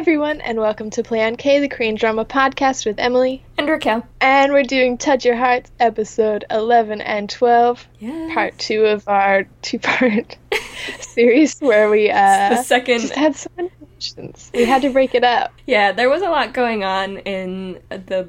everyone, and welcome to Play on K, the Korean drama podcast with Emily. And Raquel. And we're doing Touch Your Hearts, episode 11 and 12, Yeah. part two of our two part series where we uh, the second. just had so many emotions. We had to break it up. Yeah, there was a lot going on in the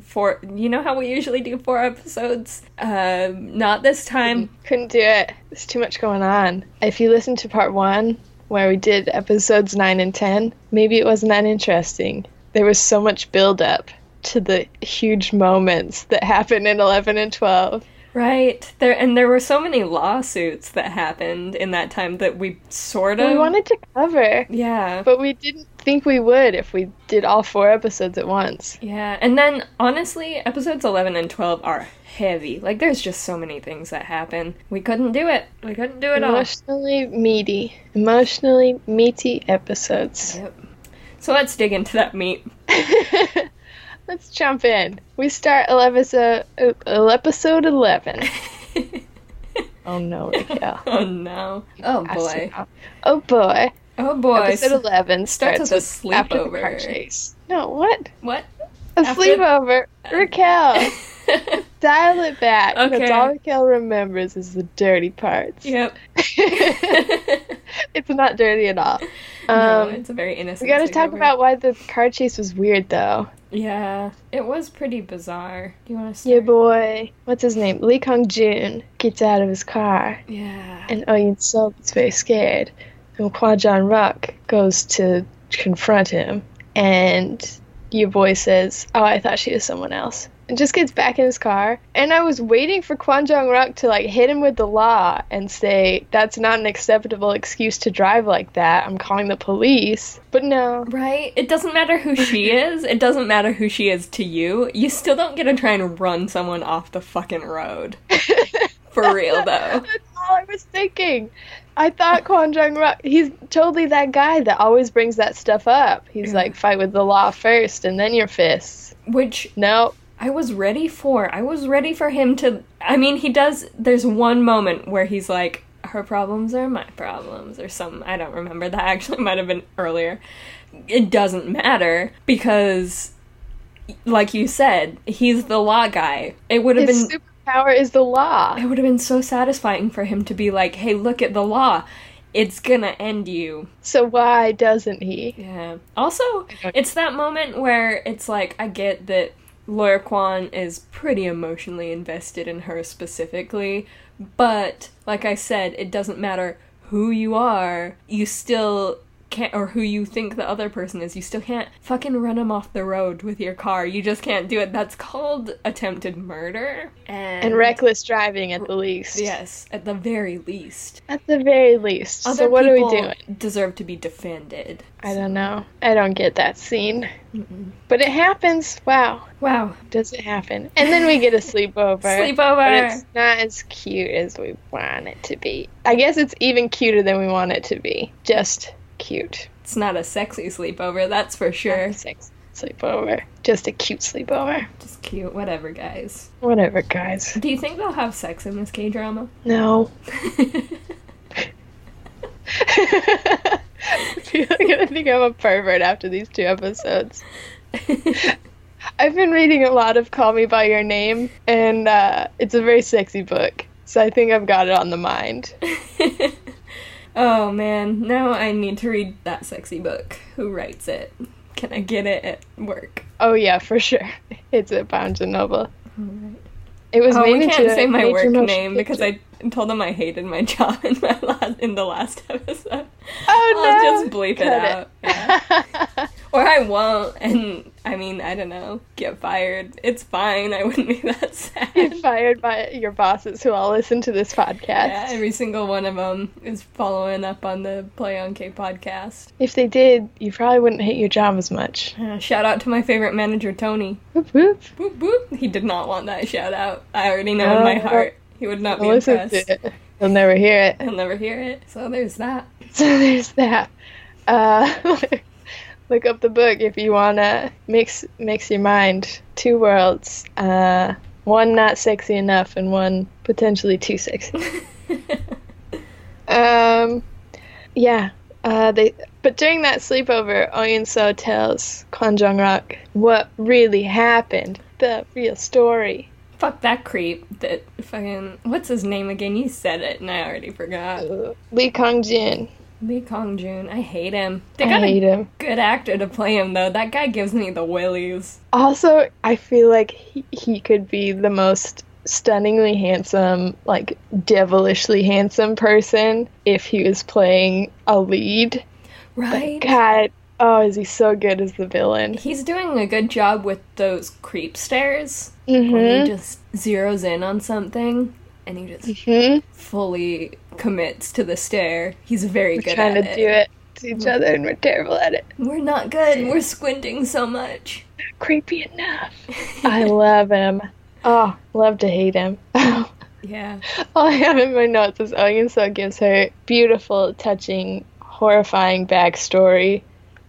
four. You know how we usually do four episodes? Um, not this time. Couldn't do it. There's too much going on. If you listen to part one, where we did episodes 9 and 10, maybe it wasn't that interesting. There was so much build up to the huge moments that happened in 11 and 12. Right. There and there were so many lawsuits that happened in that time that we sort of We wanted to cover, Yeah. but we didn't think we would if we did all four episodes at once. Yeah. And then honestly, episodes 11 and 12 are heavy. Like there's just so many things that happen. We couldn't do it. We couldn't do it all. Emotionally meaty, emotionally meaty episodes. Yep. So let's dig into that meat. Let's jump in. We start 11, uh, episode 11. Oh no, Raquel. oh no. Oh boy. Oh boy. Oh boy. Episode 11 starts starts, with a with after the sleepover. car chase. No, what? What? A After- sleepover. Raquel, dial it back. That's Okay. all Raquel remembers is the dirty parts. yep. it's not dirty at all. no, Um, it's a very innocent. we gotta talk about why the car chase was weird, though. Yeah, it was pretty bizarre. Do you want to see? Your start? boy, what's his name? Lee Kong Jun gets out of his car, Yeah. and Oh Yun Suk is very scared. And Kwon Jong Ruk goes to confront him, and your boy says, "Oh, I thought she was someone else." And just gets back in his car, and I was waiting for Kwon Jong Ruk to like hit him with the law and say that's not an acceptable excuse to drive like that. I'm calling the police. But no, Right? It doesn't matter who she is. It doesn't matter who she is to you. You still don't get to try and run someone off the fucking road. For real, though. That's all I was thinking. I thought Kwon Jong Ruk, he's totally that guy that always brings that stuff up. He's like, fight with the law first and then your fists. Which No, I was ready for. I was ready for him to. I mean, he does. There's one moment where he's like, her problems are my problems, or some. I don't remember. That actually might have been earlier. It doesn't matter because, like you said, he's the law guy. It would have his been. superpower is the law. It would have been so satisfying for him to be like, hey, look at the law. It's gonna end you. So why doesn't he? Yeah. Also, it's that moment where it's like I get that Lawyer Kwan is pretty emotionally invested in her specifically, but like I said, it doesn't matter who you are, you still can't or who you think the other person is, you still can't fucking run them off the road with your car. You just can't do it. That's called attempted murder. And, And reckless driving at the least. Yes, at the very least. At the very least. Other so what are we doing? Deserve to be defended. I don't know. I don't get that scene. But it happens. Wow. Wow. Does it happen? And then we get a sleepover. sleepover But Sleepover. it's not as cute as we want it to be. I guess it's even cuter than we want it to be. Just cute. It's not a sexy sleepover, that's for sure. Sex sleepover. Just a cute sleepover. Just cute, whatever, guys. Whatever, guys. Do you think they'll have sex in this K drama? No. I feel like I think I'm a pervert after these two episodes. I've been reading a lot of Call Me By Your Name, and uh, it's a very sexy book. So I think I've got it on the mind. Oh man, now I need to read that sexy book. Who writes it? Can I get it at work? Oh yeah, for sure. It's at Barnes and Noble. It was Oh, made we can't a say my work name because picture. I told them I hated my job in my last in the last episode. Oh no! I'll just bleep it Cut out. Yeah. Or I won't, and I mean, I don't know, get fired. It's fine. I wouldn't be that sad. You're fired by your bosses who all listen to this podcast. Yeah, every single one of them is following up on the Play on K podcast. If they did, you probably wouldn't hate your job as much. Uh, shout out to my favorite manager, Tony. Whoop whoop. Boop boop. He did not want that shout out. I already know in my Oh. heart he would not be Listen impressed. You'll never hear it. He'll never hear it. So there's that. so there's that. Uh, look up the book if you wanna mix mix your mind. Two worlds. Uh, one not sexy enough, and one potentially too sexy. um, yeah. Uh, they but during that sleepover, Oyun So tells Kwon Jong Ruk what really happened, the real story. Fuck that creep. That fucking what's his name again? You said it, and I already forgot. Uh, Lee Kong Jin. Lee Kong Jun. I hate him. They I hate a him. good actor to play him though. That guy gives me the willies. Also, I feel like he, he could be the most stunningly handsome, like devilishly handsome person if he was playing a lead. Right. God, oh, is he so good as the villain? He's doing a good job with those creep stares. Mm-hmm. He just zeroes in on something and he just hmm fully commits to the stare. He's very We're good trying at to it. do it to each other, and we're terrible at it. We're not good. We're squinting so much. Creepy enough. I love him. Oh, love to hate him. Yeah. All I have in my notes is Oh Yoon So gives her beautiful, touching, horrifying backstory,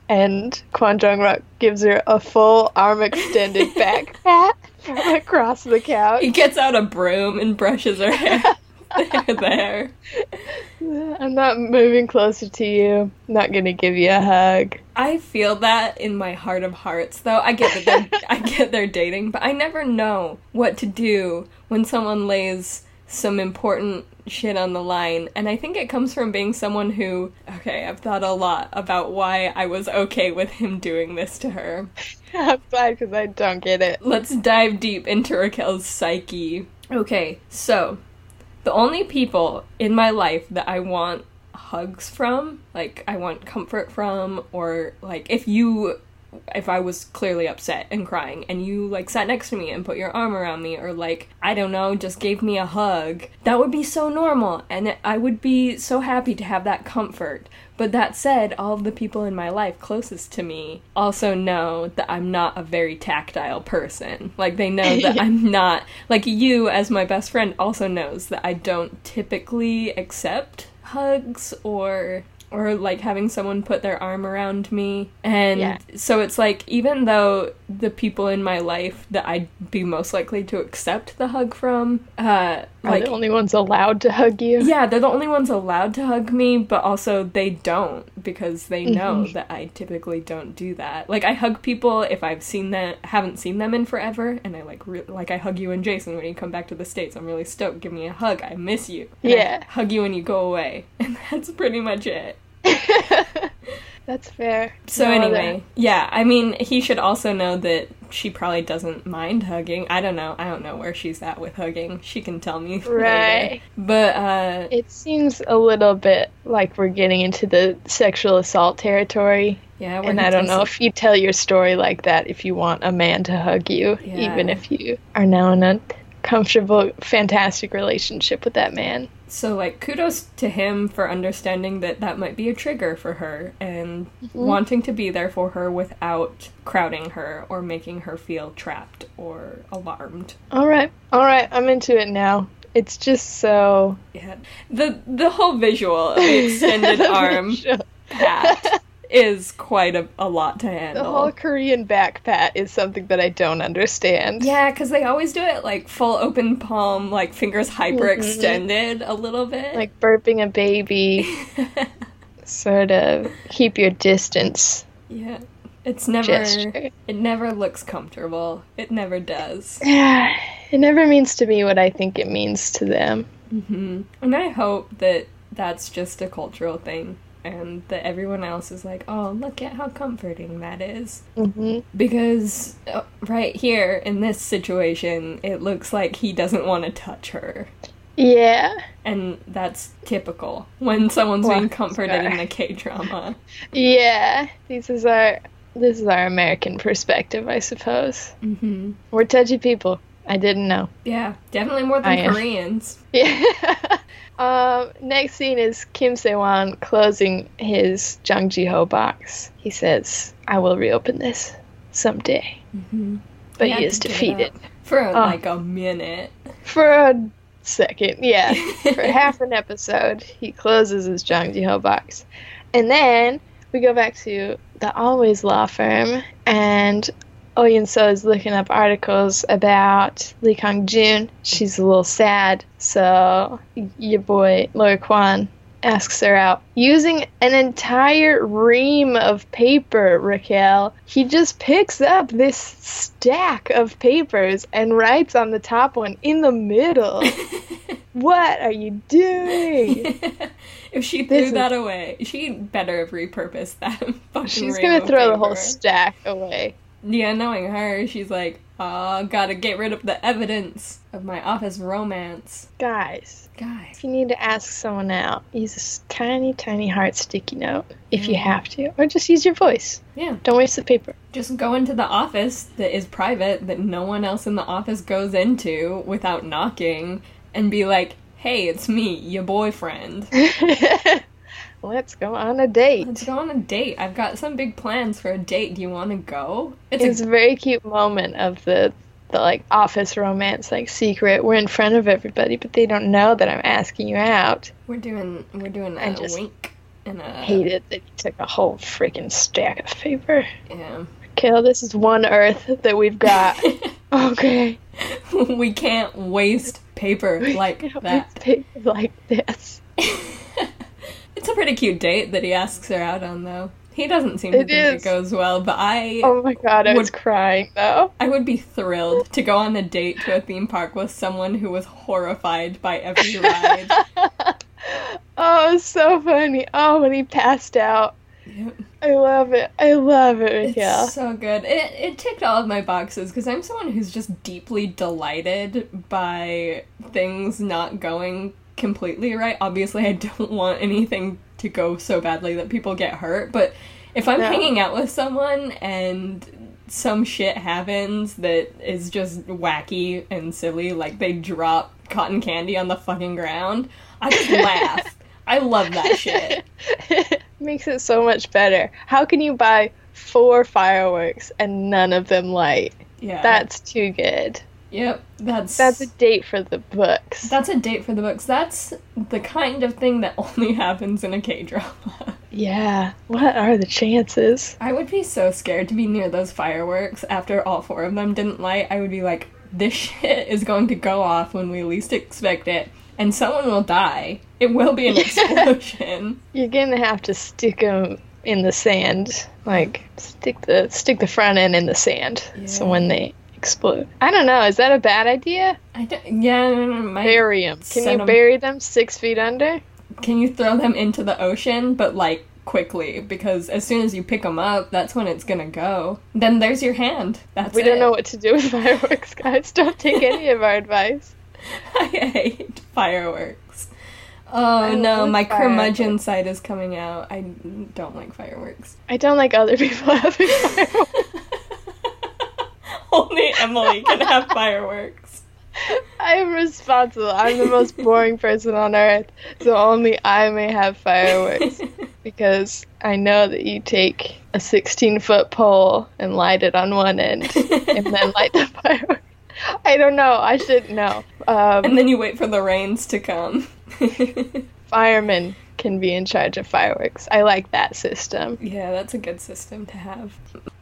and Kwon Jong Ruk gives her a full arm extended back pat across the couch. He gets out a broom and brushes her hair. there. I'm not moving closer to you. not gonna give you a hug. I feel that in my heart of hearts, though. I get that I get they're dating, but I never know what to do when someone lays some important shit on the line. And I think it comes from being someone who, okay, I've thought a lot about why I was okay with him doing this to her. I'm glad because I don't get it. Let's dive deep into Raquel's psyche. Okay, so the only people in my life that I want hugs from, like I want comfort from, or like if you if I was clearly upset and crying and you like sat next to me and put your arm around me or like I don't know just gave me a hug that would be so normal and I would be so happy to have that comfort. But that said all of the people in my life closest to me also know that I'm not a very tactile person. Like they know that I'm not like you as my best friend also knows that I don't typically accept hugs or or like having someone put their arm around me. And Yeah. so it's like, even though the people in my life that I'd be most likely to accept the hug from, uh, Are like, the only ones allowed to hug you? yeah, they're the only ones allowed to hug me, but also they don't because they know Mm-hmm. that I typically don't do that. Like I hug people if I've seen them, haven't seen them in forever, and I like re- like I hug you and Jason when you come back to the states. I'm really stoked. Give me a hug. I miss you. And I Yeah. hug you when you go away, and that's pretty much it. That's fair. So No other- anyway, yeah, I mean, he should also know that she probably doesn't mind hugging. I don't know. I don't know where she's at with hugging. She can tell me. later. Right. But uh It seems a little bit like we're getting into the sexual assault territory. yeah, we're And I don't know if you tell your story like that if you want a man to hug you, Yeah. even if you are now in a comfortable, fantastic relationship with that man. So, like, kudos to him for understanding that that might be a trigger for her and mm-hmm. wanting to be there for her without crowding her or making her feel trapped or alarmed. All right, all right, I'm into it now. It's just so Yeah. The the whole visual of the extended arm pat is quite a, a lot to handle. The whole Korean back pat is something that I don't understand. yeah, because they always do it like full open palm, like fingers hyperextended a little bit. Like burping a baby, sort of keep your distance yeah, it's never gesture. it never looks comfortable. It never does. Yeah, it never means to me what I think it means to them. hmm And I hope that that's just a cultural thing and that everyone else is like, oh, look at how comforting that is. hmm Because uh, right here in this situation, it looks like he doesn't want to touch her. Yeah, And that's typical when someone's being comforted in a K drama. yeah. This is our this is our American perspective, I suppose. hmm We're touchy people. I didn't know. Yeah, definitely more than I am. Koreans. Yeah. um, next scene is Kim Se-won closing his Jung Ji-ho box. He says, "I will reopen this someday," Mm-hmm. but he is defeated For Oh. like a minute. for a second. Yeah, for half an episode, he closes his Jung Ji Ho box, and then we go back to the Always Law Firm, and Oh Yun So is looking up articles about Lee Kong Jun. She's a little sad, so your boy Lawyer Kwan asks her out using an entire ream of paper. Raquel, he just picks up this stack of papers and writes on the top one in the middle. what are you doing? if she threw is- that away, she better have repurposed that. fucking She's gonna throw the whole stack away. Yeah, knowing her, she's like, "Oh, gotta get rid of the evidence of my office romance." Guys, Guys, if you need to ask someone out, use a tiny, tiny heart sticky note if you have to, or just use your voice. yeah, Don't waste the paper. just go into the office that is private that no one else in the office goes into without knocking, and be like, "Hey, it's me, your boyfriend. Let's go on a date. Let's go on a date. I've got some big plans for a date. Do you want to go?" It's, It's a very cute moment of the the like office romance, like secret. We're in front of everybody, but they don't know that I'm asking you out. we're doing we're doing I a just wink and a Hated that you took a whole freaking stack of paper. yeah. Kill, this is one Earth that we've got. okay. we can't waste paper like that. Paper like this. it's a pretty cute date that he asks her out on, though. He doesn't seem to It think is. it goes well, but I Oh my god, I was Would- crying though. I would be thrilled to go on a date to a theme park with someone who was horrified by every ride. oh, so funny. Oh, when he passed out. Yep. I love it. I love it. It's so good. It it ticked all of my boxes because I'm someone who's just deeply delighted by things not going completely right. Obviously, I don't want anything to go so badly that people get hurt, but if I'm No. hanging out with someone and some shit happens that is just wacky and silly, like they drop cotton candy on the fucking ground, I just laugh. I love that shit. Makes it so much better. How can you buy four fireworks and none of them light? Yeah. That's too good. Yep. That's That's a date for the books. That's a date for the books. That's the kind of thing that only happens in a K drama. Yeah. What are the chances? I would be so scared to be near those fireworks after all four of them didn't light. I would be like, this shit is going to go off when we least expect it, and someone will die. It will be an explosion. You're gonna have to stick them in the sand. Like stick the stick the front end in the sand. So when they explode. I don't know. Is that a bad idea? I don't, yeah, no, no, my, Bury them. Can you bury them six feet under? can you throw them into the ocean, but like quickly? Because as soon as you pick them up, that's when it's gonna go. Then there's your hand. That's We it. don't know what to do with fireworks, guys. Don't take any of our advice. I hate fireworks. Oh no, my curmudgeon side is coming out. I don't like fireworks. I don't like other people having fireworks. Emily can have fireworks. I am responsible. I'm the most boring person on earth, so only I may have fireworks. Because I know that you take a 16 foot pole and light it on one end and then light the fireworks. I don't know. I should know. Um, and then you wait for the rains to come. firemen can be in charge of fireworks. I like that system. yeah, that's a good system to have.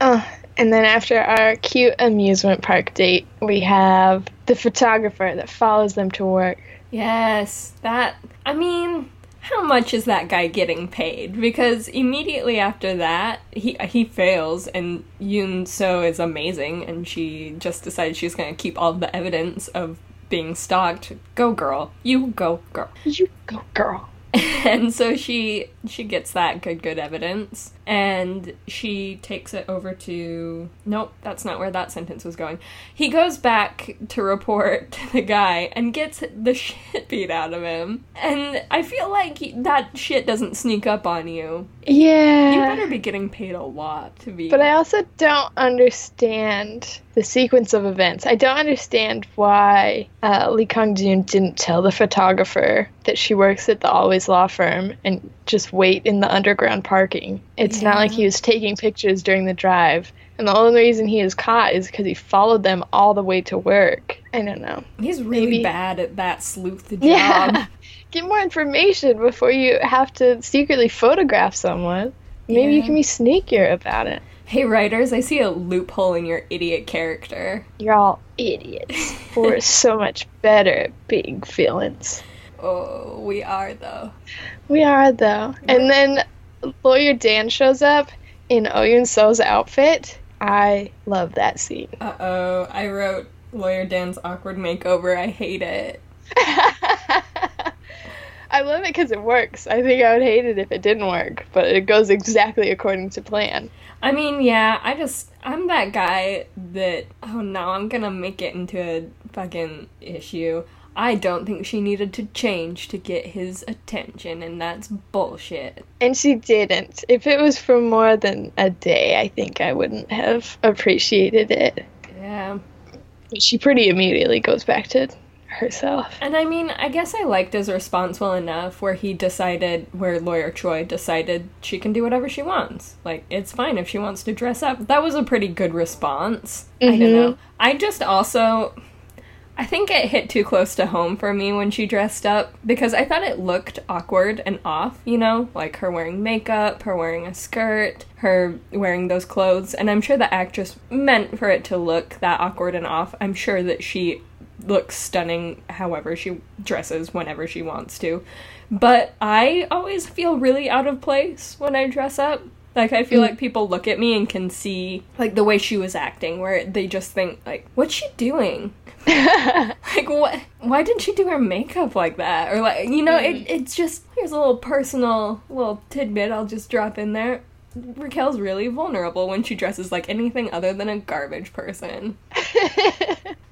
Uh, and then after our cute amusement park date, we have the photographer that follows them to work. Yes, that. I mean, how much is that guy getting paid? Because immediately after that, he he fails, and Yoon So is amazing, and she just decides she's gonna keep all the evidence of being stalked. Go, girl. You go, girl. You go, girl. and so she she gets that good good evidence and she takes it over to nope that's not where that sentence was going he goes back to report to the guy and gets the shit beat out of him and i feel like that shit doesn't sneak up on you Yeah. you better be getting paid a lot to be But I also don't understand the sequence of events. I don't understand why uh, Lee Kong Jun didn't tell the photographer that she works at the Always Law Firm and just just wait in the underground parking. It's not like he was taking pictures during the drive. And the only reason he is caught is because he followed them all the way to work. I don't know. He's really Maybe- bad at that sleuth job. Yeah. Get more information before you have to secretly photograph someone. Maybe you can be sneakier about it. Hey, writers, I see a loophole in your idiot character. You're all idiots. We're so much better at being villains. Oh, we are, though. We are, though. And then Lawyer Dan shows up in Oyun So's outfit. I love that scene. Uh oh, I wrote Lawyer Dan's awkward makeover. I hate it. I love it because it works. I think I would hate it if it didn't work, but it goes exactly according to plan. I mean, yeah, I just, I'm that guy that, oh no, I'm gonna make it into a fucking issue. I don't think she needed to change to get his attention, and that's bullshit. And she didn't. If it was for more than a day, I think I wouldn't have appreciated it. Yeah. She pretty immediately goes back to herself. And I mean, I guess I liked his response well enough where he decided, where Lawyer Choi decided she can do whatever she wants. Like, it's fine if she wants to dress up. That was a pretty good response. I don't Mhm. know. I just also. I think it hit too close to home for me when she dressed up because I thought it looked awkward and off, you know? Like her wearing makeup, her wearing a skirt, her wearing those clothes. And I'm sure the actress meant for it to look that awkward and off. I'm sure that she looks stunning however she dresses whenever she wants to. But I always feel really out of place when I dress up. Like I feel mm. like people look at me and can see like the way she was acting where they just think like what's she doing? like what why didn't she do her makeup like that? Or like you know, it it's just here's a little personal little tidbit I'll just drop in there. Raquel's really vulnerable when she dresses like anything other than a garbage person.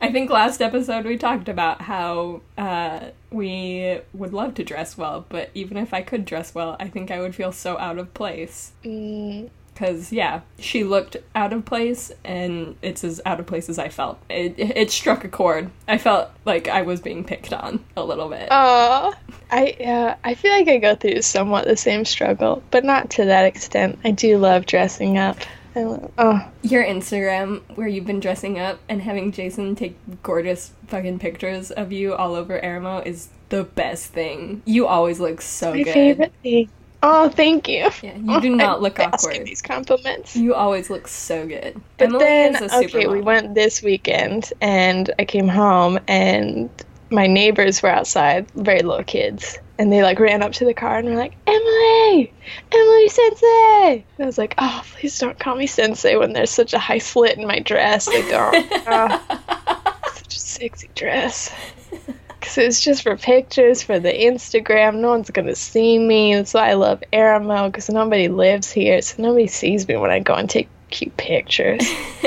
I think last episode we talked about how uh, we would love to dress well, but even if I could dress well, I think I would feel so out of place. Mm, Because, yeah, she looked out of place, and it's as out of place as I felt. It, it struck a chord. I felt like I was being picked on a little bit. Aw. I uh, I feel like I go through somewhat the same struggle, but not to that extent. I do love dressing up. I love, oh, Your Instagram, where you've been dressing up and having Jason take gorgeous fucking pictures of you all over Aramo, is the best thing. You always look so my good. favorite thing. Oh, thank you. Yeah, you do not look awkward. these compliments. You always look so good. But Emily then, is a okay, we went this weekend, and I came home, and my neighbors were outside, very little kids, and they like ran up to the car and were like, "Emily, Emily Sensei!" And I was like, "Oh, please don't call me Sensei when there's such a high slit in my dress. Like, oh, oh, such a sexy dress." Because it's just for pictures for the Instagram. No one's gonna see me. That's why I love Aramo. Because nobody lives here, so nobody sees me when I go and take cute pictures.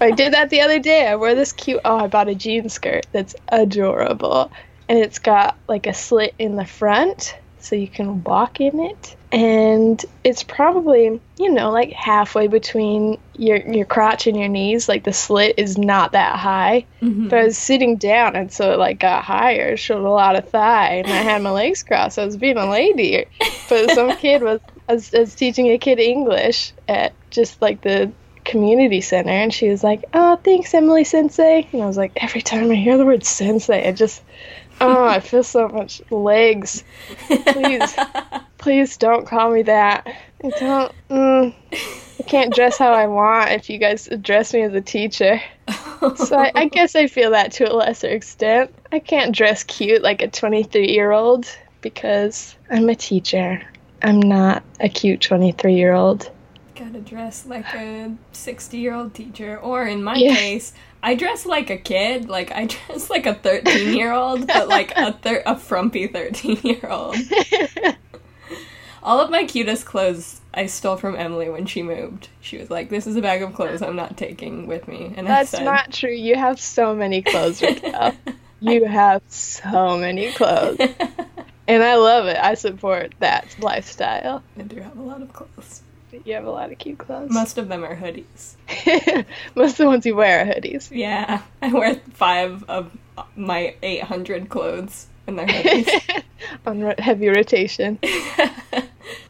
I did that the other day. I wear this cute. Oh, I bought a jean skirt that's adorable, and it's got like a slit in the front, so you can walk in it. And it's probably you know like halfway between your your crotch and your knees. Like the slit is not that high, Mhm. but I was sitting down, and so it like got higher, showed a lot of thigh, and I had my legs crossed. I was being a lady, but some kid was I was, I was teaching a kid English at just like the community center, and she was like, "Oh, thanks, Emily Sensei," and I was like, every time I hear the word Sensei, I just oh, I feel so much legs. Please, please don't call me that. I don't. Mm, I can't dress how I want if you guys address me as a teacher. So I, I guess I feel that to a lesser extent. I can't dress cute like a 23 year old because I'm a teacher. I'm not a cute 23 year old. Gotta dress like a 60 year old teacher. Or in my Yeah. case, I dress like a kid. Like, I dress like a 13 year old, but like a, thir- a frumpy 13 year old. All of my cutest clothes I stole from Emily when she moved. She was like, This is a bag of clothes I'm not taking with me. And That's I said, not true. You have so many clothes, Raquel. you have so many clothes. And I love it. I support that lifestyle. I do have a lot of clothes. You have a lot of cute clothes. Most of them are hoodies. Most of the ones you wear are hoodies. Yeah, I wear five of my 800 clothes in their hoodies. on ro- heavy rotation.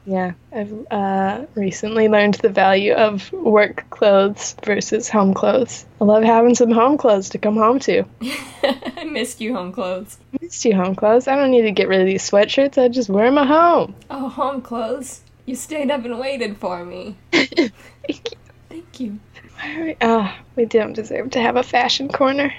Yeah, I've uh, recently learned the value of work clothes versus home clothes. I love having some home clothes to come home to. I missed you, home clothes. I Missed you home clothes. I don't need to get rid of these sweatshirts. I just wear them at home. Oh, home clothes. You stayed up and waited for me. Thank you. Thank you. Why are we- Oh, we don't deserve to have a fashion corner.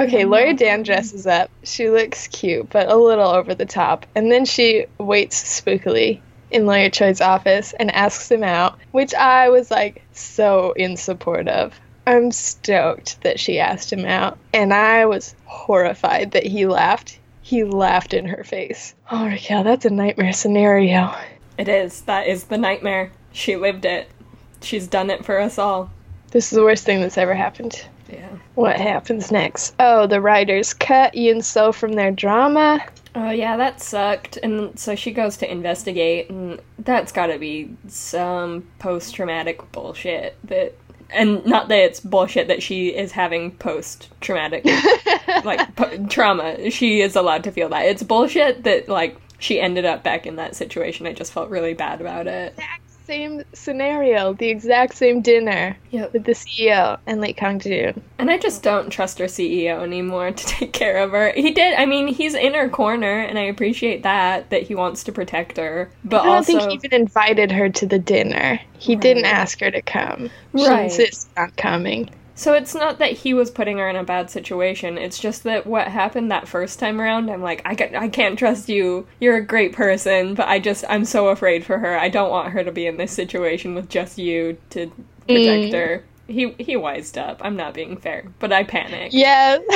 Okay, Lawyer Dan dresses up. She looks cute, but a little over the top. And then she waits spookily in Lawyer Choi's office and asks him out, which I was like so in support of. I'm stoked that she asked him out, and I was horrified that he laughed. He laughed in her face. Oh, Raquel, that's a nightmare scenario. It is. That is the nightmare. She lived it. She's done it for us all. This is the worst thing that's ever happened. Yeah. What happens next? Oh, the writers cut Yoon So from their drama. Oh yeah, that sucked. And so she goes to investigate, and that's got to be some post-traumatic bullshit. That, and not that it's bullshit that she is having post-traumatic like po- trauma. She is allowed to feel that. It's bullshit that like she ended up back in that situation. I just felt really bad about it. Same scenario, the exact same dinner Yep. with the CEO and Lee Kang Joon. And I just don't trust her CEO anymore to take care of her. He did. I mean, he's in her corner, and I appreciate that that he wants to protect her. But I don't also, think he even invited her to the dinner. He didn't ask her to come. She Right. insists on coming. So it's not that he was putting her in a bad situation. It's just that what happened that first time around, I'm like, I, ca- I can't trust you. You're a great person, but I just, I'm so afraid for her. I don't want her to be in this situation with just you to protect Mm. her. He he wised up. I'm not being fair, but I panicked. Yeah,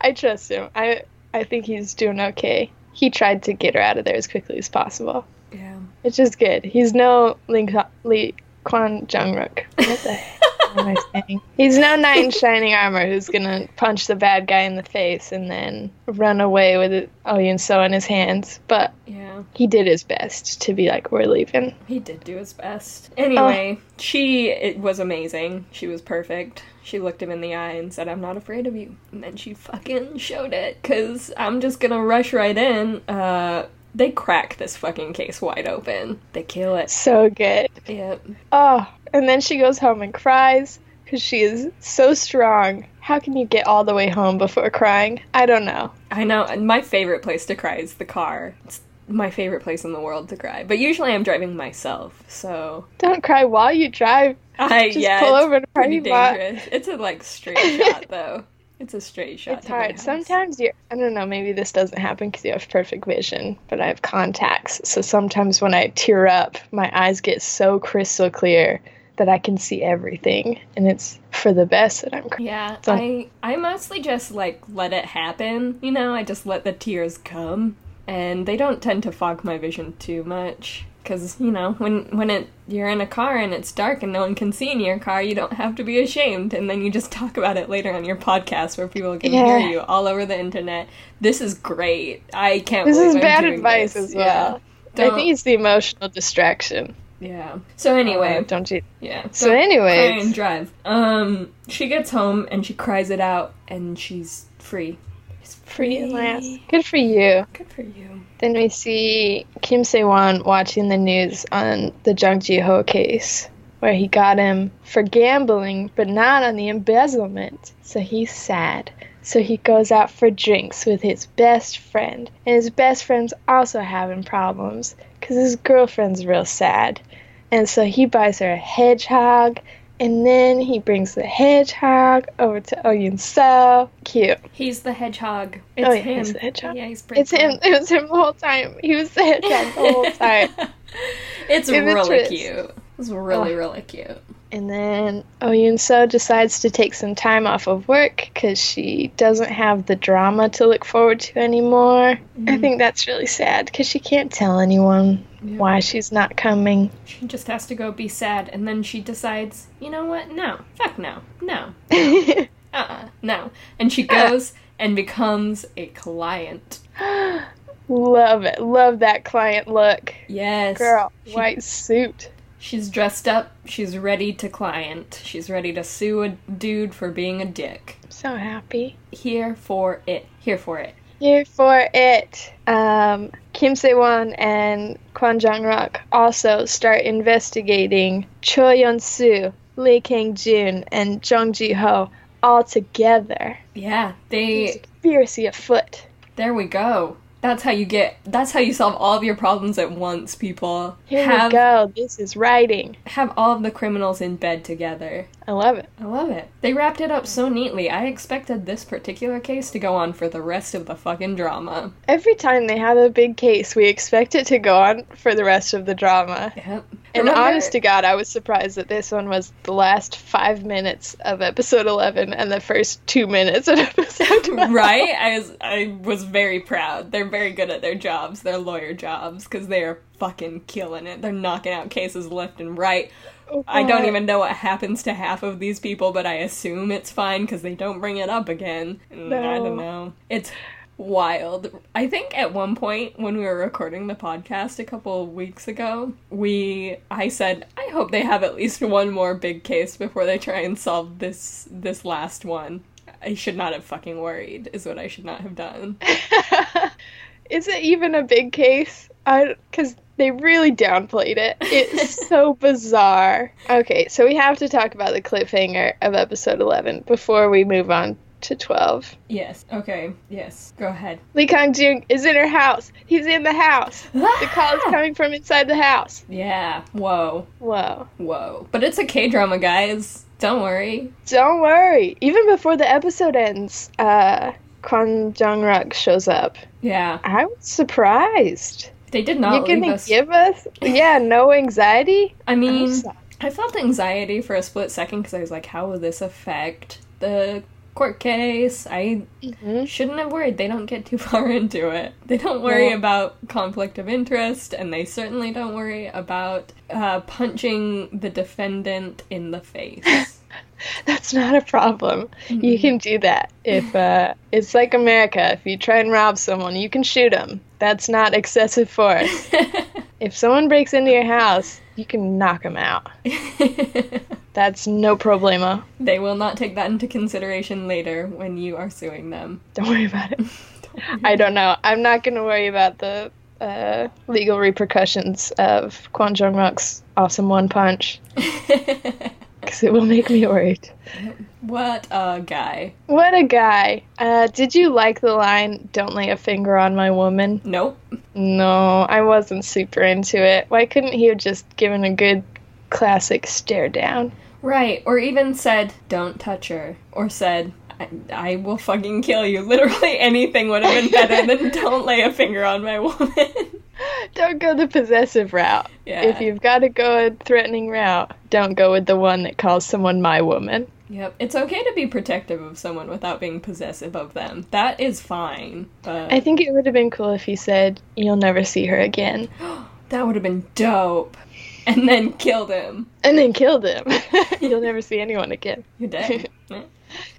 I trust him. I I think he's doing okay. He tried to get her out of there as quickly as possible, Yeah. which is good. He's no Lee, Kwa- Lee Kwan Jung Ruk. What the heck am I saying? He's no knight in shining armor who's gonna punch the bad guy in the face and then run away with it, Oh Yun So in his hands. But Yeah. he did his best to be like, "We're leaving." He did do his best. Anyway, she it was amazing. She was perfect. She looked him in the eye and said, "I'm not afraid of you." And then she fucking showed it cuz I'm just going to rush right in. Uh they crack this fucking case wide open. They kill it. So good. Yep. Oh, and then she goes home and cries because she is so strong. How can you get all the way home before crying? I don't know. I know. and My favorite place to cry is the car. It's my favorite place in the world to cry. But usually I'm driving myself. So Don't cry while you drive. I Just yeah, pull over in a parking lot. It's a like straight shot though. It's a straight shot. It's to hard. Sometimes you, I don't know, maybe this doesn't happen because you have perfect vision, but I have contacts. So sometimes when I tear up, my eyes get so crystal clear that I can see everything. And it's for the best that I'm crying. Yeah, So- I I mostly just like let it happen. You know, I just let the tears come, and they don't tend to fog my vision too much. Cause you know when when it you're in a car and it's dark and no one can see in your car, you don't have to be ashamed, and then you just talk about it later on your podcast where people can Yeah. hear you all over the internet. This is great. I can't. This believe is I'm bad advice this. as well. Yeah. I Don't- think it's the emotional distraction. Yeah. So anyway, Uh, don't you? yeah. So don't and drive. Um, she gets home and she cries it out, and she's free. She's Free at last. Good for you. Good for you. Then we see Kim Se Won watching the news on the Jung Ji Ho case, where he got him for gambling, but not on the embezzlement. So he's sad. So he goes out for drinks with his best friend, and his best friend's also having problems because his girlfriend's real sad. And so he buys her a hedgehog, and then he brings the hedgehog over to Oh Yun So. Cute. He's the hedgehog. Oh, it's Oh, yeah, him. he's the hedgehog. Yeah, he's pretty It's him. It was him the whole time. He was the hedgehog the whole time. it's it really twist. cute. It's really, Oh. really cute. And then Oh Yun So decides to take some time off of work because she doesn't have the drama to look forward to anymore. I mm-hmm. think that's really sad because she can't tell anyone Why she's not coming. She just has to go be sad, and then she decides, you know what? No. Fuck no. No. Uh-uh. No. And she goes and becomes a client. Love it. Love that client look. Yes. Girl, She- white suit. She's dressed up. She's ready to client. She's ready to sue a dude for being a dick. So happy. Here for it. Here for it. Here for it. Um, Kim Se-won and Kwon Jong-ruk also start investigating Cho Yeon-soo, Lee Kang-jun, and Jung Ji-ho all together. Yeah, they There's a they. conspiracy afoot. There we go. That's how you get. That's how you solve all of your problems at once, people. Here have we go. This is writing. have all of the criminals in bed together. I love it. I love it. They wrapped it up so neatly. I expected this particular case to go on for the rest of the fucking drama. Every time they have a big case, we expect it to go on for the rest of the drama. Yep. And Remember- honest to God, I was surprised that this one was the last five minutes of episode 11 and the first two minutes of episode 12. right? I was I was very proud. They're very good at their jobs, their lawyer jobs, because they are fucking killing it. They're knocking out cases left and right. Oh, I don't even know what happens to half of these people, but I assume it's fine because they don't bring it up again. And I don't know. It's wild. I think at one point when we were recording the podcast a couple of weeks ago, we I said I hope they have at least one more big case before they try and solve this this last one. I should not have fucking worried. Is what I should not have done. Is it even a big case? I because they really downplayed it. It's so bizarre. Okay, so we have to talk about the cliffhanger of episode 11 before we move on to 12. Yes. Okay. Yes. Go ahead. Lee Kang Jung is in her house. He's in the house. The call is coming from inside the house. Yeah. Whoa. Whoa. Whoa. But it's a K drama, guys. Don't worry. Don't worry. Even before the episode ends, uh, Kwon Jong Ruk shows up. Yeah. I was surprised. They did not You're gonna us. give us, yeah, no anxiety. I mean, I felt anxiety for a split second because I was like, how will this affect the court case? I Mhm. shouldn't have worried. They don't get too far into it. They don't worry No. about conflict of interest, and they certainly don't worry about uh, punching the defendant in the face. That's not a problem. You can do that. If uh, it's like America, if you try and rob someone, you can shoot them. That's not excessive force. if someone breaks into your house, you can knock them out. That's no problema. they will not take that into consideration later when you are suing them. Don't worry about it. I don't know. I'm not going to worry about the uh, legal repercussions of Kwon Jong Ruk's awesome one punch because it will make me worried. what a guy. What a guy. Uh, did you like the line, Don't lay a finger on my woman? Nope. No, I wasn't super into it. Why couldn't he have just given a good classic stare down? Right, or even said, don't touch her. Or said, I, I will fucking kill you. Literally anything would have been better than don't lay a finger on my woman. Don't go the possessive route. Yeah. If you've got to go a threatening route, don't go with the one that calls someone my woman. yep, it's okay to be protective of someone without being possessive of them. That is fine. But I think it would have been cool if he said, You'll never see her again. that would have been dope. And then killed him. And then killed him. You'll never see anyone again. You're dead.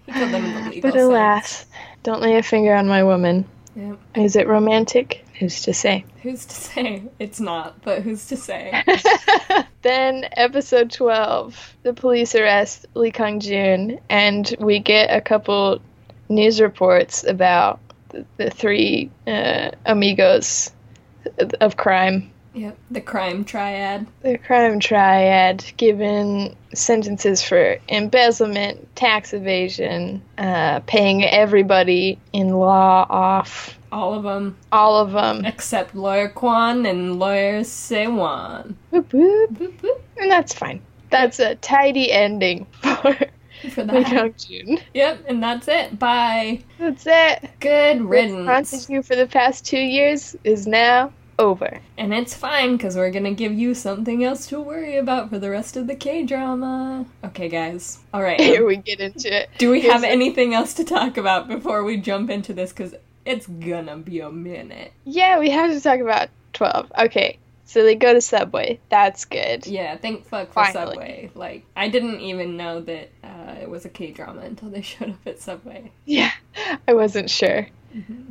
He killed them in the legal But alas, don't lay a finger on my woman. Yep. Is it romantic? Who's to say? Who's to say? It's not, but who's to say? then episode 12 the police arrest lee kang jun and we get a couple news reports about the, the three uh, amigos of crime yep, the crime triad. the crime triad given sentences for embezzlement tax evasion uh, paying everybody in law off All of them, all of them except Lawyer Kwan and Lawyer Sewon. Whoop, whoop. Boop, boop. and that's fine that's a tidy ending for For that. kang jun Yep, and that's it. Bye. that's it Good riddance. haunted you for the past two years is now over. And it's fine because we're gonna give you something else to worry about for the rest of the K drama. Okay, guys. All right. Here we get into it. Do we Here's have anything else to talk about before we jump into this? Because it's gonna be a minute. Yeah, we have to talk about 12. Okay, so they go to Subway. That's good. Yeah, thank fuck for Finally. Subway. Like, I didn't even know that uh, it was a K drama until they showed up at Subway. Yeah, I wasn't sure.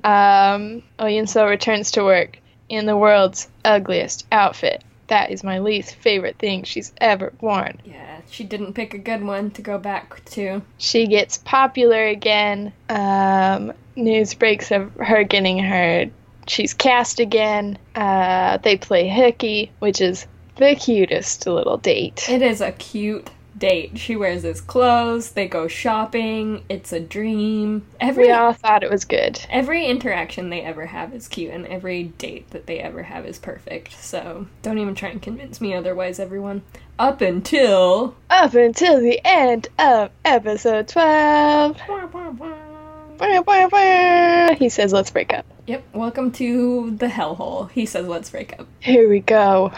Um, Oh Yun So returns to work in the world's ugliest outfit That is my least favorite thing she's ever worn. Yeah, she didn't pick a good one to go back to. She gets popular again. Um, news breaks of her getting her. She's cast again. Uh, they play hooky, which is the cutest little date. It is a cute date. She wears his clothes, they go shopping, it's a dream. Every We all thought it was good. every interaction they ever have is cute and every date that they ever have is perfect. So, don't even try and convince me otherwise, everyone. Up until Up until the end of episode 12. Wah, wah, wah. He says, let's break up. Yep, welcome to the hellhole. He says let's break up. Here we go.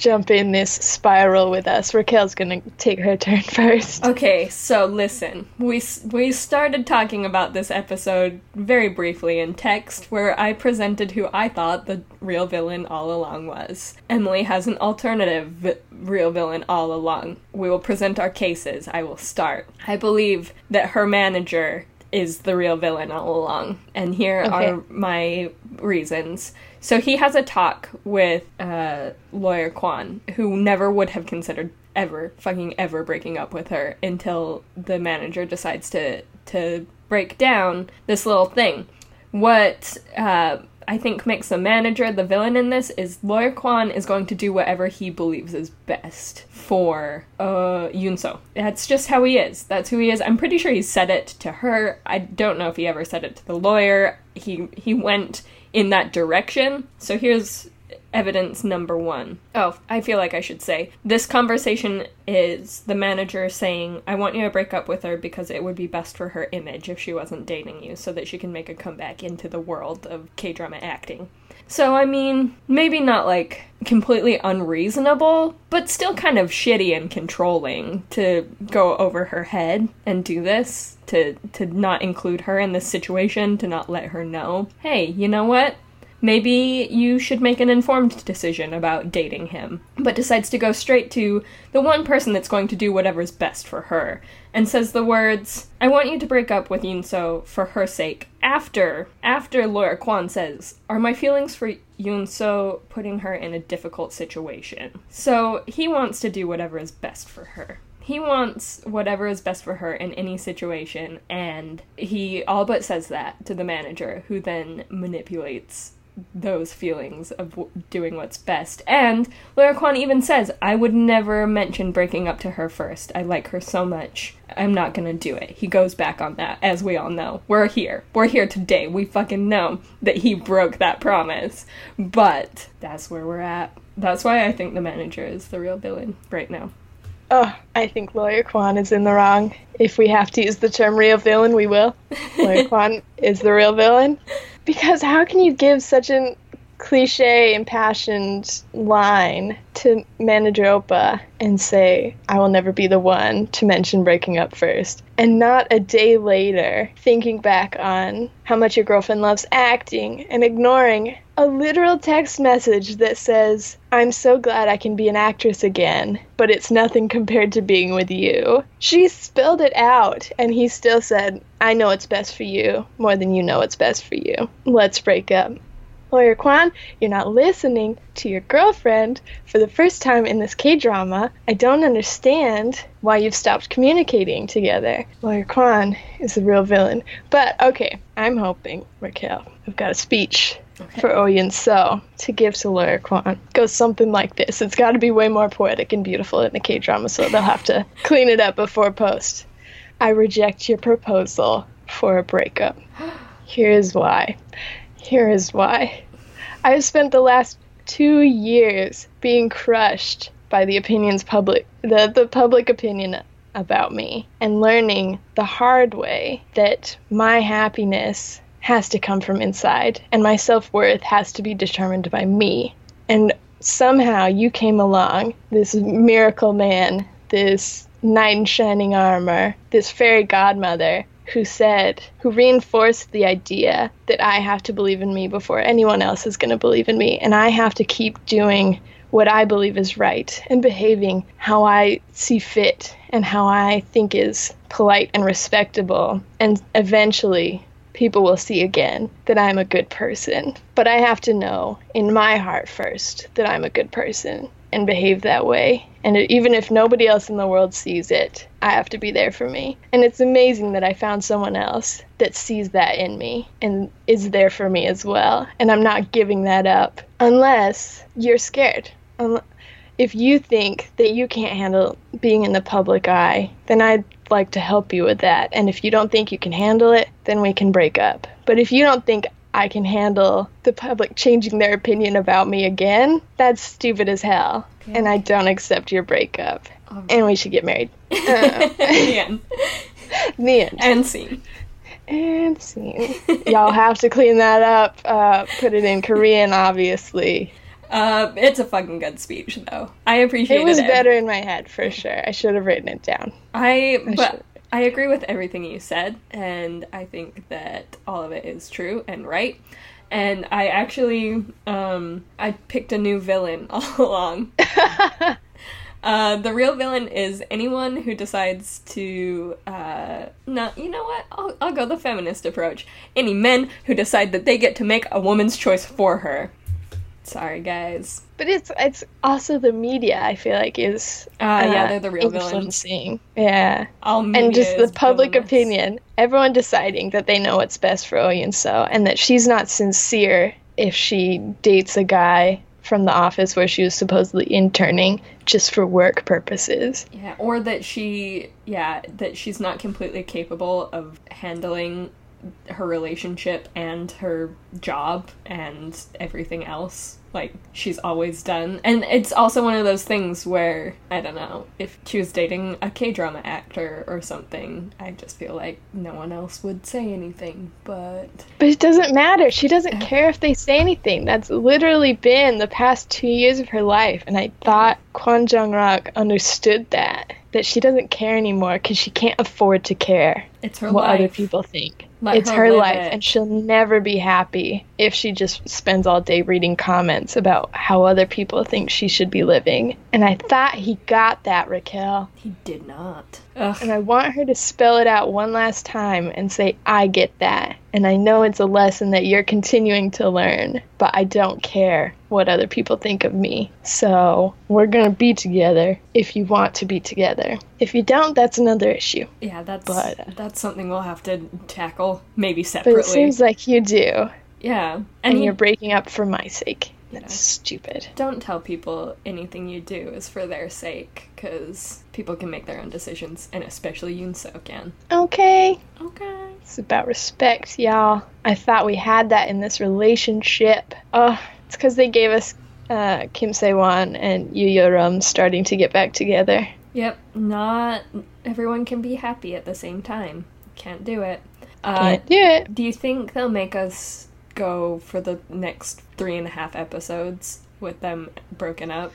Jump in this spiral with us. Raquel's gonna take her turn first. Okay, so listen. We we started talking about this episode very briefly in text where I presented who I thought the real villain all along was. Emily has an alternative vi- real villain all along. We will present our cases. I will start. I believe that her manager is the real villain all along. And here Okay. are my reasons. So he has a talk with uh, lawyer Kwon, who never would have considered ever, fucking ever breaking up with her until the manager decides to to break down this little thing. What uh, I think makes the manager the villain in this is lawyer Kwon is going to do whatever he believes is best for uh, Yun So. That's just how he is. That's who he is. I'm pretty sure he said it to her. I don't know if he ever said it to the lawyer. He he went in that direction. So here's evidence number one. Oh, I feel like I should say this conversation is the manager saying, I want you to break up with her because it would be best for her image if she wasn't dating you so that she can make a comeback into the world of K drama acting. So, I mean, maybe not like completely unreasonable, but still kind of shitty and controlling to go over her head and do this, to, to not include her in this situation, to not let her know, hey, you know what? Maybe you should make an informed decision about dating him, but decides to go straight to the one person that's going to do whatever's best for her, and says the words, I want you to break up with Yun So for her sake. After, after Lawyer Kwon says, Are my feelings for Yun So putting her in a difficult situation? So he wants to do whatever is best for her. He wants whatever is best for her in any situation, and he all but says that to the manager, who then manipulates those feelings of w- doing what's best. And Lawyer Kwon even says, I would never mention breaking up to her first. I like her so much. I'm not gonna do it. He goes back on that, as we all know. We're here. We're here today. We fucking know that he broke that promise. But that's where we're at. That's why I think the manager is the real villain right now. Oh, I think Lawyer Kwon is in the wrong. If we have to use the term real villain, we will. Lawyer Kwon is the real villain. Because how can you give such an cliche, impassioned line to Manager Opa and say, I will never be the one to mention breaking up first? And not a day later, thinking back on how much your girlfriend loves acting and ignoring a literal text message that says, I'm so glad I can be an actress again, but it's nothing compared to being with you. She spilled it out, and he still said, I know it's best for you more than you know it's best for you. Let's break up. Lawyer Kwon, you're not listening to your girlfriend for the first time in this K drama. I don't understand why you've stopped communicating together. Lawyer Kwon is the real villain. But okay, I'm hoping, Raquel, I've got a speech for oh Oyen So to give to Lawyer Kwon. Goes something like this. It's got to be way more poetic and beautiful in the K drama, so they'll have to clean it up before post. I reject your proposal for a breakup. Here is why. Here is why. I've spent the last two years being crushed by the opinions public the, the public opinion about me and learning the hard way that my happiness has to come from inside and my self-worth has to be determined by me. And somehow you came along, this miracle man, this knight in shining armor, this fairy godmother who said, who reinforced the idea that I have to believe in me before anyone else is going to believe in me. And I have to keep doing what I believe is right and behaving how I see fit and how I think is polite and respectable. And eventually, people will see again that I'm a good person. But I have to know in my heart first that I'm a good person. and behave that way. And even if nobody else in the world sees it, I have to be there for me. And it's amazing that I found someone else that sees that in me and is there for me as well. And I'm not giving that up unless you're scared. If you think that you can't handle being in the public eye, then I'd like to help you with that. And if you don't think you can handle it, then we can break up. But if you don't think I can handle the public changing their opinion about me again, that's stupid as hell. Okay. And I don't accept your breakup. Um, And we should get married. Uh, the end. the end. And scene. And scene. Y'all have to clean that up. Uh, put it in Korean, obviously. Uh, it's a fucking good speech, though. I appreciate It it. was better in my head, for sure. I should have written it down. I I but should. I agree with everything you said, and I think that all of it is true and right. And I actually um I picked a new villain all along. Uh, the real villain is anyone who decides to, uh, no, you know what? I'll, I'll go the feminist approach. Any men who decide that they get to make a woman's choice for her. Sorry, guys. But it's it's also the media. I feel like is Uh, yeah, they're the real villains. Yeah, All media and just the public villainous. opinion. Everyone deciding that they know what's best for Oyen So, and that she's not sincere if she dates a guy from the office where she was supposedly interning just for work purposes. Yeah, or that she, yeah, that she's not completely capable of handling her relationship and her job and everything else like she's always done. And it's also one of those things where I don't know, if she was dating a K-drama actor or something, I just feel like no one else would say anything, but But it doesn't matter. She doesn't care if they say anything. That's literally been the past two years of her life. And I thought Kwon Jong Ruk understood that. That she doesn't care anymore because she can't afford to care it's her what life. other people think. Let it's her her, life, it. and she'll never be happy if she just spends all day reading comments about how other people think she should be living. And I thought he got that, Raquel. He did not. Ugh. And I want her to spell it out one last time and say, I get that. And I know it's a lesson that you're continuing to learn, but I don't care what other people think of me. So we're going to be together if you want to be together. If you don't, that's another issue. Yeah, that's But, uh, that's something we'll have to tackle maybe separately. But it seems like you do. yeah, and, And, he- you're breaking up for my sake. That's stupid. don't tell people anything you do is for their sake, because people can make their own decisions, and especially Yun So can. Okay. Okay. It's about respect, y'all. I thought we had that in this relationship. Oh, it's because they gave us uh, Kim Se Won and Yu Yoram starting to get back together. Yep. Not everyone can be happy at the same time. Can't do it. Uh, Can't do it. do you think they'll make us go for the next three and a half episodes with them broken up?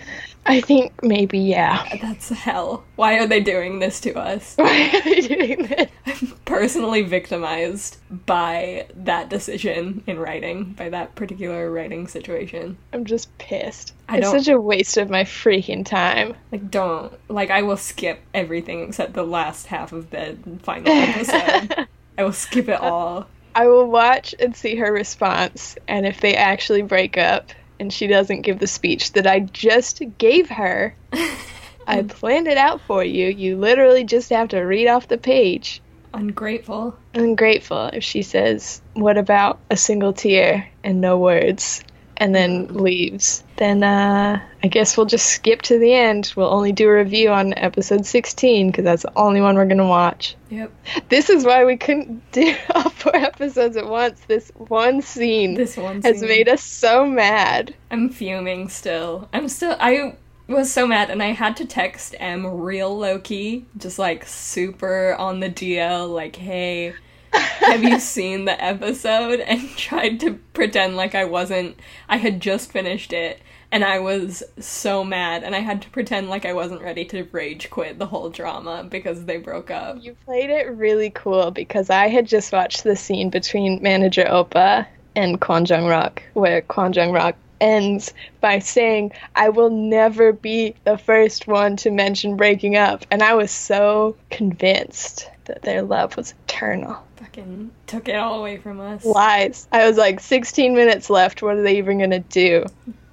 I think maybe, yeah. That's hell. Why are they doing this to us? Why are they doing this? I'm personally victimized by that decision in writing, by that particular writing situation. I'm just pissed. I it's don't- such a waste of my freaking time. Like, don't. Like, I will skip everything except the last half of the final episode. I will skip it all. I will watch and see her response, and if they actually break up and she doesn't give the speech that I just gave her, I planned it out for you. You literally just have to read off the page. Ungrateful. Ungrateful if she says, What about a single tear and no words? And then leaves. Then uh, I guess we'll just skip to the end. We'll only do a review on episode 16 because that's the only one we're going to watch. Yep. This is why we couldn't do all four episodes at once. This one scene This one has made us so mad. I'm fuming still. I'm still. I was so mad, and I had to text M real low key, just like super on the DL, like, hey, have you seen the episode? And tried to pretend like I wasn't. I had just finished it, and I was so mad, and I had to pretend like I wasn't ready to rage quit the whole drama because they broke up. You played it really cool because I had just watched the scene between manager Opa and Kwon Jong Ruk, where Kwon Jong Ruk ends by saying, I will never be the first one to mention breaking up. And I was so convinced that their love was eternal. Fucking took it all away from us. Lies. I was like, 16 minutes left. What are they even going to do?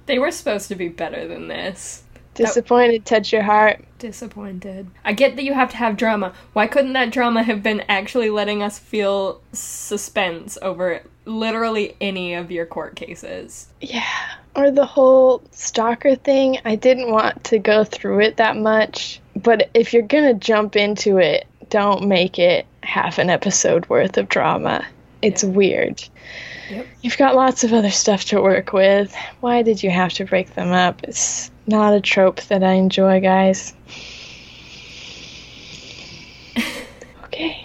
They were supposed to be better than this. Disappointed, touch your heart. Disappointed. I get that you have to have drama. Why couldn't that drama have been actually letting us feel suspense over literally any of your court cases? Yeah. Or the whole stalker thing. I didn't want to go through it that much. But if you're going to jump into it, don't make it half an episode worth of drama. It's Yeah. weird. Yep. You've got lots of other stuff to work with. Why did you have to break them up? It's not a trope that I enjoy, guys. Okay.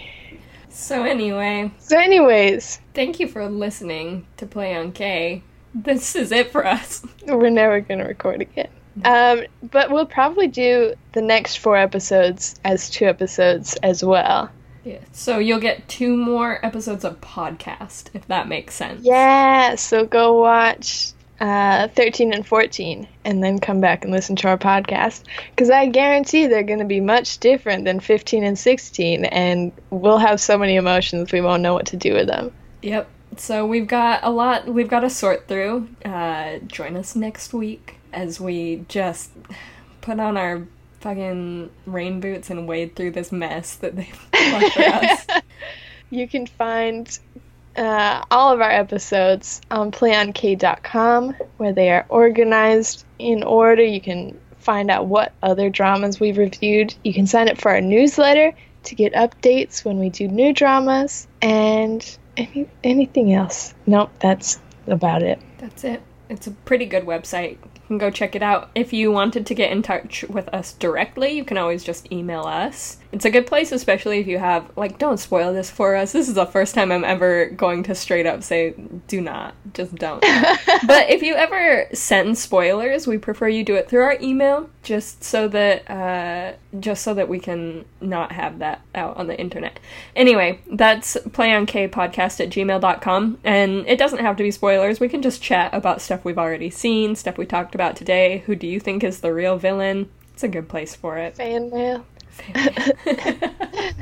So, anyway, So, anyways, thank you for listening to Play on K. This is it for us. we're never going to record again. Um, but we'll probably do the next four episodes as two episodes as well. Yeah. So, you'll get two more episodes of podcast, if that makes sense. Yeah, so go watch uh, 13 and 14 and then come back and listen to our podcast. Because I guarantee they're going to be much different than 15 and 16, and we'll have so many emotions we won't know what to do with them. Yep. So we've got a lot we've got to sort through. Uh, join us next week as we just put on our fucking rain boots and wade through this mess that they've left for us. You can find uh, all of our episodes on playonk.com where they are organized in order. You can find out what other dramas we've reviewed. You can sign up for our newsletter to get updates when we do new dramas and any, anything else. Nope, that's about it. That's it. It's a pretty good website. Can go check it out. If you wanted to get in touch with us directly, you can always just email us. It's a good place, especially if you have, like, don't spoil this for us. This is the first time I'm ever going to straight up say, do not. Just don't. but if you ever send spoilers, we prefer you do it through our email, just so that, uh, just so that we can not have that out on the internet. Anyway, that's playonkpodcast at gmail.com, and it doesn't have to be spoilers. We can just chat about stuff we've already seen, stuff we talked about today. Who do you think is the real villain? It's a good place for it. Fan mail.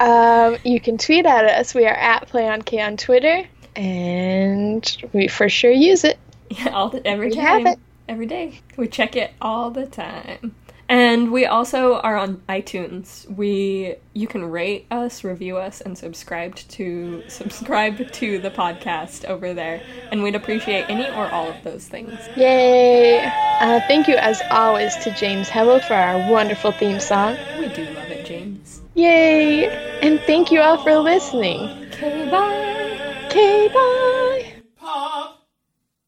Um, you can tweet at us. We are at PlayOnK on Twitter, and we for sure use it. Yeah, all the, every We have time, it. every day. We check it all the time. And we also are on iTunes. We you can rate us, review us, and subscribe to subscribe to the podcast over there. And we'd appreciate any or all of those things. Yay! Uh, thank you, as always, to James Hevel for our wonderful theme song. We do love it, James. Yay! And thank you all for listening. Okay, bye. Okay, bye!